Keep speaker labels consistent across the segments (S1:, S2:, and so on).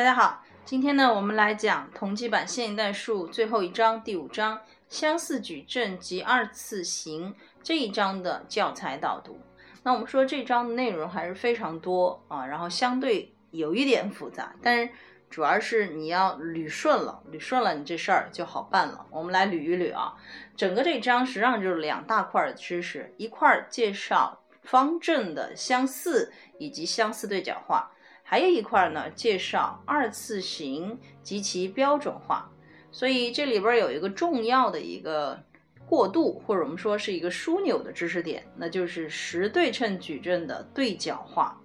S1: 大家好，今天呢，我们来讲同济版现代数最后一章第五章相似矩阵及二次形这一章的教材导读。那我们说这章的内容还是非常多啊，然后相对有一点复杂，但是主要是你要捋顺了，捋顺了你这事儿就好办了。我们来捋一捋啊，整个这章实际上就是两大块的知识，一块介绍方阵的相似以及相似对角化。还有一块呢，介绍二次型及其标准化，所以这里边有一个重要的一个过渡，或者我们说是一个枢纽的知识点，那就是实对称矩阵的对角化。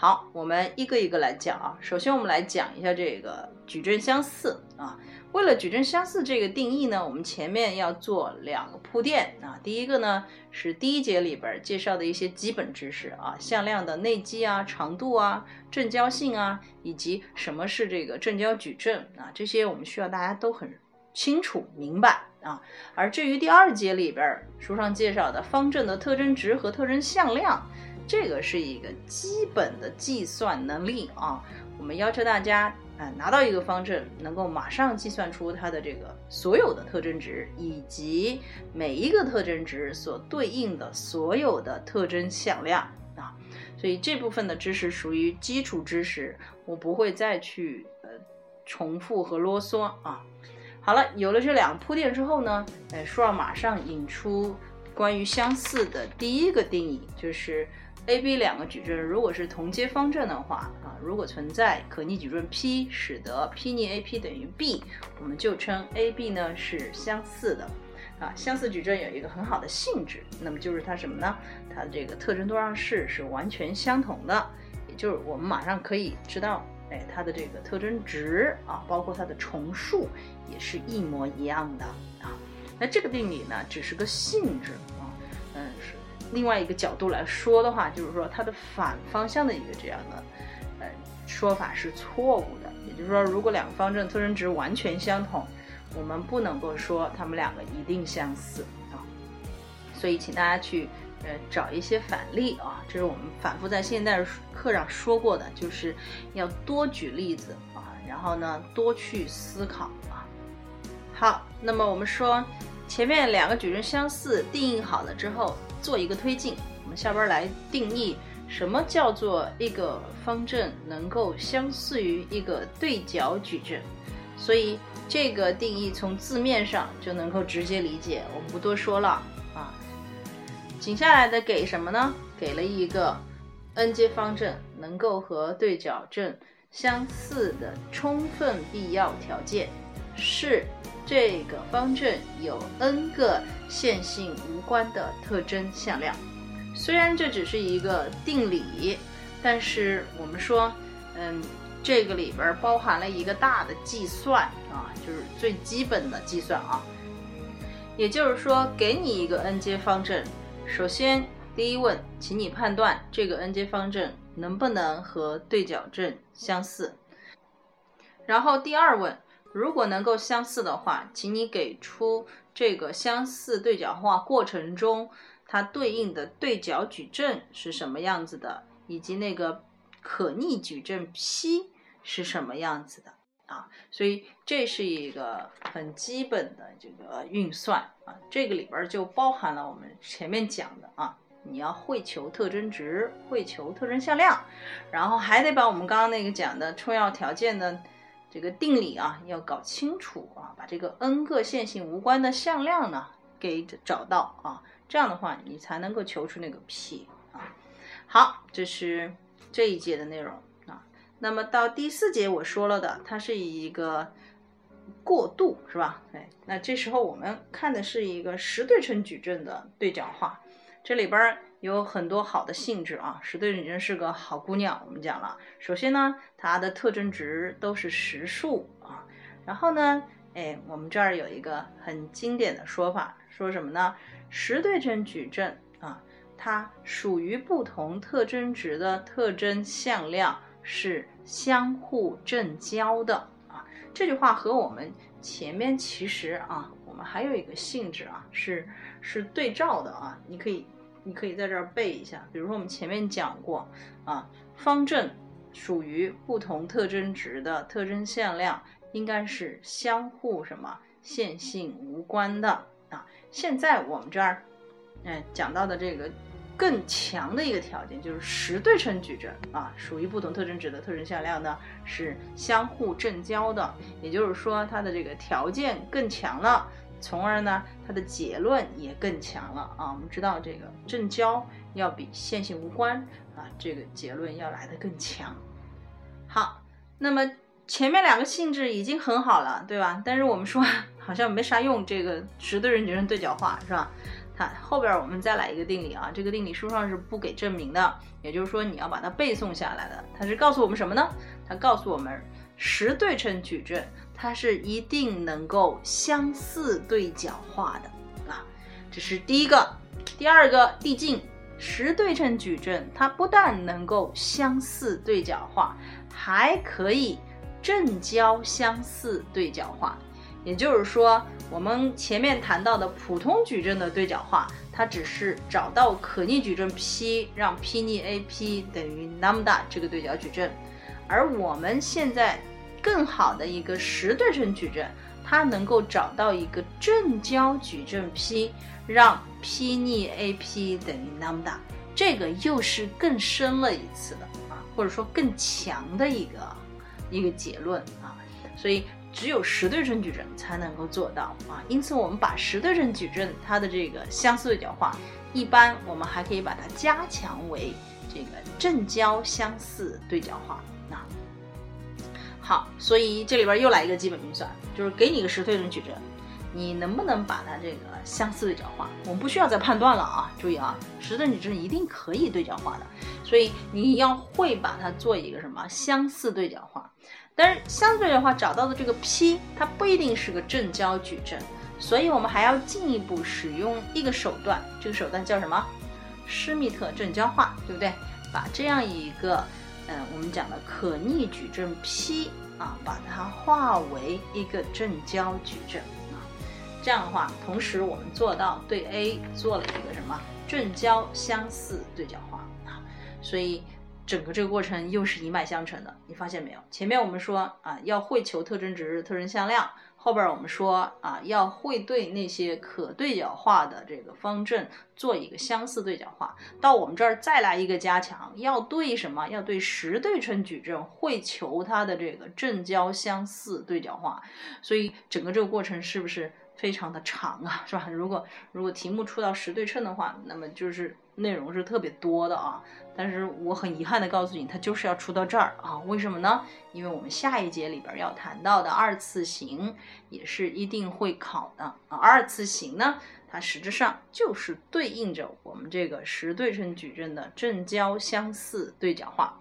S1: 好，我们一个一个来讲啊。首先，我们来讲一下这个矩阵相似啊。为了矩阵相似这个定义呢，我们前面要做两个铺垫啊。第一个呢是第一节里边介绍的一些基本知识啊，向量的内积啊、长度啊、正交性啊，以及什么是这个正交矩阵啊，这些我们需要大家都很清楚明白啊。而至于第二节里边书上介绍的方阵的特征值和特征向量，这个是一个基本的计算能力啊，我们要求大家。啊，拿到一个方阵，能够马上计算出它的这个所有的特征值，以及每一个特征值所对应的所有的特征向量啊。所以这部分的知识属于基础知识，我不会再去呃重复和啰嗦啊。好了，有了这两个铺垫之后呢，呃，书上马上引出关于相似的第一个定义，就是。A、B 两个矩阵如果是同阶方阵的话啊，如果存在可逆矩阵 P，使得 P 逆 AP 等于 B，我们就称 A、B 呢是相似的啊。相似矩阵有一个很好的性质，那么就是它什么呢？它的这个特征多项式是完全相同的，也就是我们马上可以知道，哎，它的这个特征值啊，包括它的重数也是一模一样的啊。那这个定理呢，只是个性质啊，嗯是。另外一个角度来说的话，就是说它的反方向的一个这样的，呃，说法是错误的。也就是说，如果两个方阵特征值完全相同，我们不能够说它们两个一定相似啊。所以，请大家去呃找一些反例啊，这是我们反复在现代课上说过的，就是要多举例子啊，然后呢多去思考啊。好，那么我们说前面两个矩阵相似定义好了之后。做一个推进，我们下边来定义什么叫做一个方阵能够相似于一个对角矩阵。所以这个定义从字面上就能够直接理解，我们不多说了啊。紧下来的给什么呢？给了一个 n 阶方阵能够和对角阵相似的充分必要条件是。这个方阵有 n 个线性无关的特征向量，虽然这只是一个定理，但是我们说，嗯，这个里边包含了一个大的计算啊，就是最基本的计算啊。也就是说，给你一个 n 阶方阵，首先第一问，请你判断这个 n 阶方阵能不能和对角阵相似，然后第二问。如果能够相似的话，请你给出这个相似对角化过程中它对应的对角矩阵是什么样子的，以及那个可逆矩阵 P 是什么样子的啊？所以这是一个很基本的这个运算啊，这个里边就包含了我们前面讲的啊，你要会求特征值，会求特征向量，然后还得把我们刚刚那个讲的充要条件的。这个定理啊，要搞清楚啊，把这个 n 个线性无关的向量呢给找到啊，这样的话你才能够求出那个 P 啊。好，这是这一节的内容啊。那么到第四节我说了的，它是一个过渡，是吧？哎，那这时候我们看的是一个十对称矩阵的对角化，这里边儿。有很多好的性质啊，十对称是个好姑娘。我们讲了，首先呢，它的特征值都是实数啊。然后呢，哎，我们这儿有一个很经典的说法，说什么呢？十对称矩阵啊，它属于不同特征值的特征向量是相互正交的啊。这句话和我们前面其实啊，我们还有一个性质啊，是是对照的啊，你可以。你可以在这儿背一下，比如说我们前面讲过啊，方阵属于不同特征值的特征向量应该是相互什么线性无关的啊。现在我们这儿，嗯，讲到的这个更强的一个条件就是实对称矩阵啊，属于不同特征值的特征向量呢是相互正交的，也就是说它的这个条件更强了，从而呢它的结论也更强了啊。我们知道这个正交要比线性无关啊，这个结论要来的更强。好，那么前面两个性质已经很好了，对吧？但是我们说好像没啥用，这个实对称矩阵对角化是吧？看后边我们再来一个定理啊，这个定理书上是不给证明的，也就是说你要把它背诵下来的。它是告诉我们什么呢？它告诉我们实对称矩阵它是一定能够相似对角化的啊，这是第一个。第二个递进，实对称矩阵它不但能够相似对角化。还可以正交相似对角化，也就是说，我们前面谈到的普通矩阵的对角化，它只是找到可逆矩阵 P，让 P 逆 AP 等于 lambda 这个对角矩阵，而我们现在更好的一个实对称矩阵，它能够找到一个正交矩阵 P，让 P 逆 AP 等于 lambda，这个又是更深了一次的啊。或者说更强的一个一个结论啊，所以只有实对称矩阵才能够做到啊。因此，我们把实对称矩阵它的这个相似对角化，一般我们还可以把它加强为这个正交相似对角化。好，所以这里边又来一个基本运算，就是给你一个实对称矩阵。你能不能把它这个相似对角化？我们不需要再判断了啊！注意啊，实对矩阵一定可以对角化的，所以你要会把它做一个什么相似对角化。但是相似对角化找到的这个 P，它不一定是个正交矩阵，所以我们还要进一步使用一个手段，这个手段叫什么？施密特正交化，对不对？把这样一个，嗯，我们讲的可逆矩阵 P 啊，把它化为一个正交矩阵啊。这样的话，同时我们做到对 A 做了一个什么正交相似对角化啊，所以整个这个过程又是一脉相承的。你发现没有？前面我们说啊，要会求特征值、特征向量；后边我们说啊，要会对那些可对角化的这个方阵做一个相似对角化。到我们这儿再来一个加强，要对什么？要对十对称矩阵会求它的这个正交相似对角化。所以整个这个过程是不是？非常的长啊，是吧？如果如果题目出到实对称的话，那么就是内容是特别多的啊。但是我很遗憾的告诉你，它就是要出到这儿啊。为什么呢？因为我们下一节里边要谈到的二次型也是一定会考的啊。二次型呢，它实质上就是对应着我们这个实对称矩阵的正交相似对角化。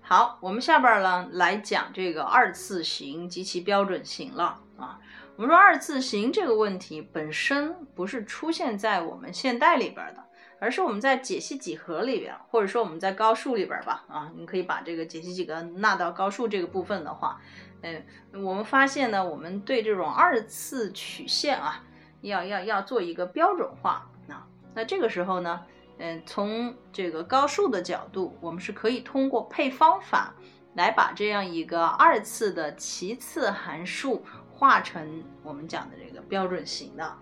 S1: 好，我们下边呢来讲这个二次型及其标准型了啊。我们说二次形这个问题本身不是出现在我们现代里边的，而是我们在解析几何里边，或者说我们在高数里边吧。啊，你可以把这个解析几何纳到高数这个部分的话，嗯，我们发现呢，我们对这种二次曲线啊，要要要做一个标准化。啊，那这个时候呢，嗯，从这个高数的角度，我们是可以通过配方法来把这样一个二次的齐次函数。化成我们讲的这个标准型的，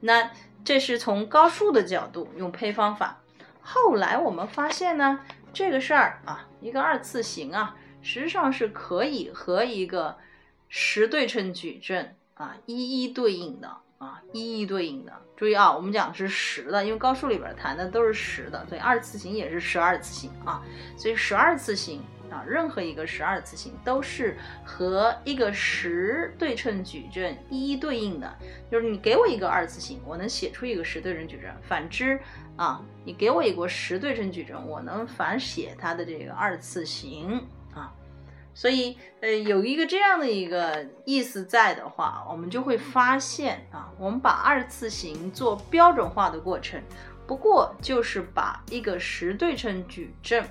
S1: 那这是从高数的角度用配方法。后来我们发现呢，这个事儿啊，一个二次型啊，实际上是可以和一个实对称矩阵啊一一对应的啊一一对应的。注意啊，我们讲的是实的，因为高数里边谈的都是实的，所以二次型也是十二次型啊，所以十二次型。啊，任何一个十二次型都是和一个十对称矩阵一一对应的，就是你给我一个二次型，我能写出一个十对称矩阵；反之，啊，你给我一个十对称矩阵，我能反写它的这个二次型啊。所以，呃，有一个这样的一个意思在的话，我们就会发现啊，我们把二次型做标准化的过程，不过就是把一个十对称矩阵。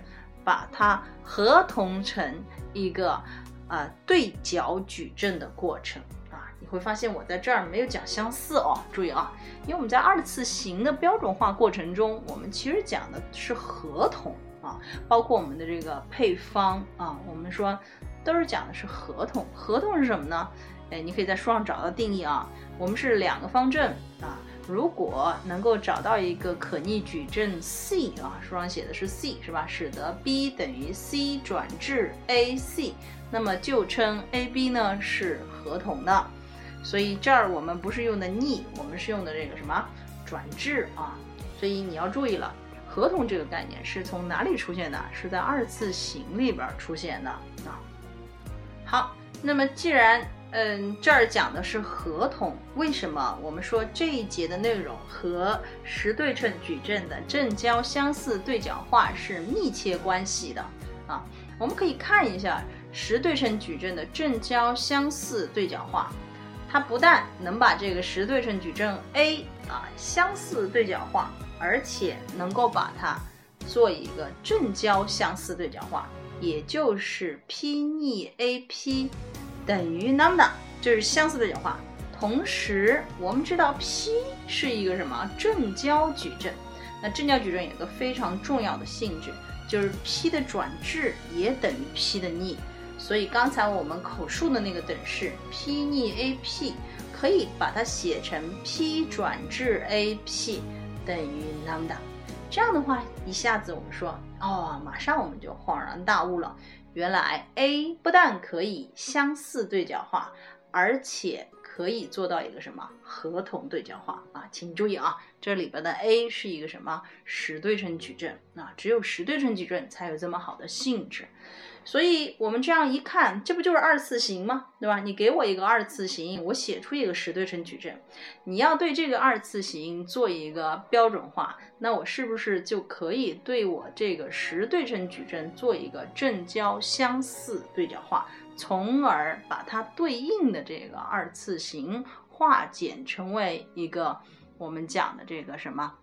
S1: 把它合同成一个呃对角矩阵的过程啊，你会发现我在这儿没有讲相似哦，注意啊，因为我们在二次型的标准化过程中，我们其实讲的是合同啊，啊，包括我们的这个配方啊，我们说都是讲的是合同。合同是什么呢？哎，你可以在书上找到定义啊。我们是两个方阵啊，如果能够找到一个可逆矩阵 C 啊，书上写的是 C 是吧？使得 B 等于 C 转至 AC，那么就称 AB 呢是合同的。所以这儿我们不是用的逆，我们是用的这个什么转至啊？所以你要注意了，合同这个概念是从哪里出现的？是在二次型里边出现的啊。好，那么既然嗯这儿讲的是合同，为什么我们说这一节的内容和十对称矩阵的正交相似对角化是密切关系的啊？我们可以看一下十对称矩阵的正交相似对角化。它不但能把这个十对称矩阵 A 啊相似对角化，而且能够把它做一个正交相似对角化，也就是 P 逆 AP 等于 lambda，这是相似的简化。同时，我们知道 P 是一个什么正交矩阵？那正交矩阵有个非常重要的性质，就是 P 的转置也等于 P 的逆。所以刚才我们口述的那个等式 P 逆 AP，可以把它写成 P 转置 AP 等于 lambda。这样的话，一下子我们说，哦，马上我们就恍然大悟了，原来 A 不但可以相似对角化，而且可以做到一个什么合同对角化啊？请注意啊，这里边的 A 是一个什么十对称矩阵啊？只有十对称矩阵才有这么好的性质。所以我们这样一看，这不就是二次型吗？对吧？你给我一个二次型，我写出一个十对称矩阵，你要对这个二次型做一个标准化，那我是不是就可以对我这个十对称矩阵做一个正交相似对角化，从而把它对应的这个二次型化简成为一个我们讲的这个什么？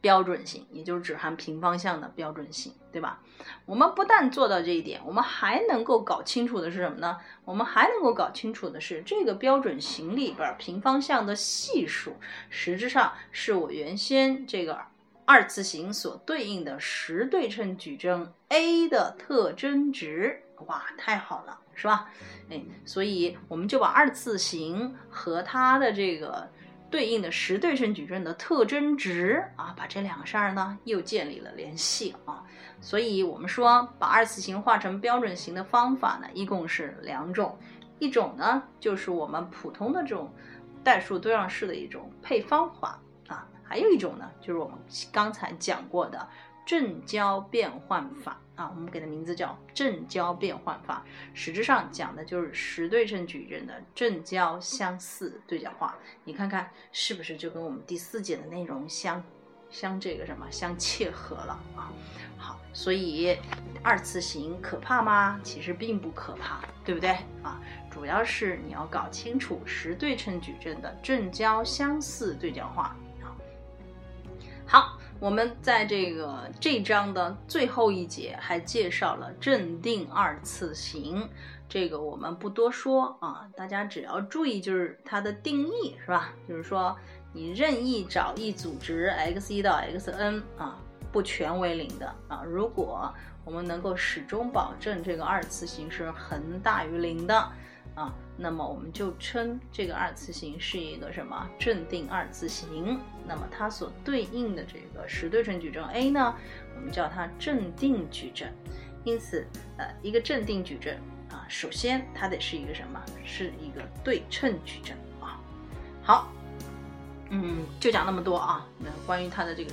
S1: 标准型，也就是指含平方向的标准型，对吧？我们不但做到这一点，我们还能够搞清楚的是什么呢？我们还能够搞清楚的是，这个标准型里边平方向的系数，实质上是我原先这个二次型所对应的十对称矩阵 A 的特征值。哇，太好了，是吧？哎，所以我们就把二次型和它的这个。对应的十对称矩阵的特征值啊，把这两个事儿呢又建立了联系啊，所以我们说把二次型化成标准型的方法呢，一共是两种，一种呢就是我们普通的这种代数多样式的一种配方法啊，还有一种呢就是我们刚才讲过的。正交变换法啊，我们给的名字叫正交变换法，实质上讲的就是十对称矩阵的正交相似对角化。你看看是不是就跟我们第四节的内容相相这个什么相切合了啊？好，所以二次型可怕吗？其实并不可怕，对不对啊？主要是你要搞清楚十对称矩阵的正交相似对角化啊。好。我们在这个这章的最后一节还介绍了正定二次型，这个我们不多说啊，大家只要注意就是它的定义是吧？就是说你任意找一组值 x 一到 xn 啊，不全为零的啊，如果我们能够始终保证这个二次型是恒大于零的。啊，那么我们就称这个二次型是一个什么正定二次型？那么它所对应的这个十对称矩阵 A 呢，我们叫它正定矩阵。因此，呃，一个正定矩阵啊，首先它得是一个什么？是一个对称矩阵啊。好，嗯，就讲那么多啊。那关于它的这个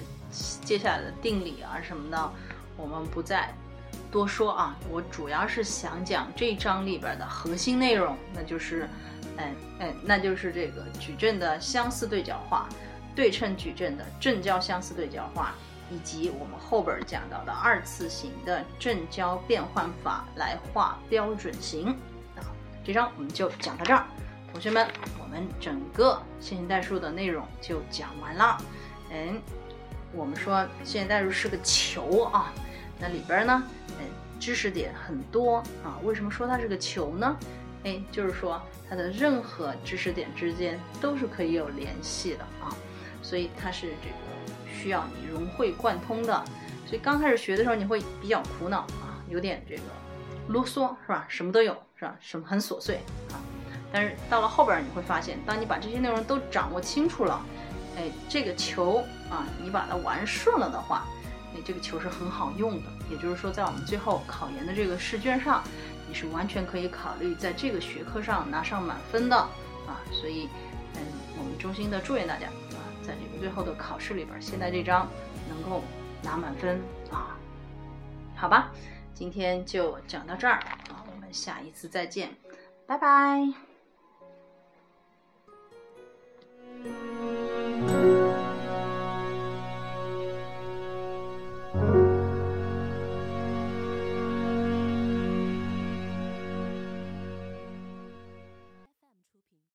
S1: 接下来的定理啊什么的，我们不再。多说啊，我主要是想讲这章里边的核心内容，那就是，哎哎，那就是这个矩阵的相似对角化，对称矩阵的正交相似对角化，以及我们后边讲到的二次型的正交变换法来画标准型。啊，这章我们就讲到这儿，同学们，我们整个线性代数的内容就讲完了。嗯，我们说线性代数是个球啊。那里边呢，嗯，知识点很多啊。为什么说它是个球呢？哎，就是说它的任何知识点之间都是可以有联系的啊。所以它是这个需要你融会贯通的。所以刚开始学的时候你会比较苦恼啊，有点这个啰嗦是吧？什么都有是吧？什么很琐碎啊。但是到了后边你会发现，当你把这些内容都掌握清楚了，哎，这个球啊，你把它玩顺了的话，这个球是很好用的。也就是说，在我们最后考研的这个试卷上，你是完全可以考虑在这个学科上拿上满分的啊。所以，嗯，我们衷心的祝愿大家啊，在这个最后的考试里边，现在这章能够。拿满分啊，好吧，今天就讲到这儿啊，我们下一次再见，拜拜。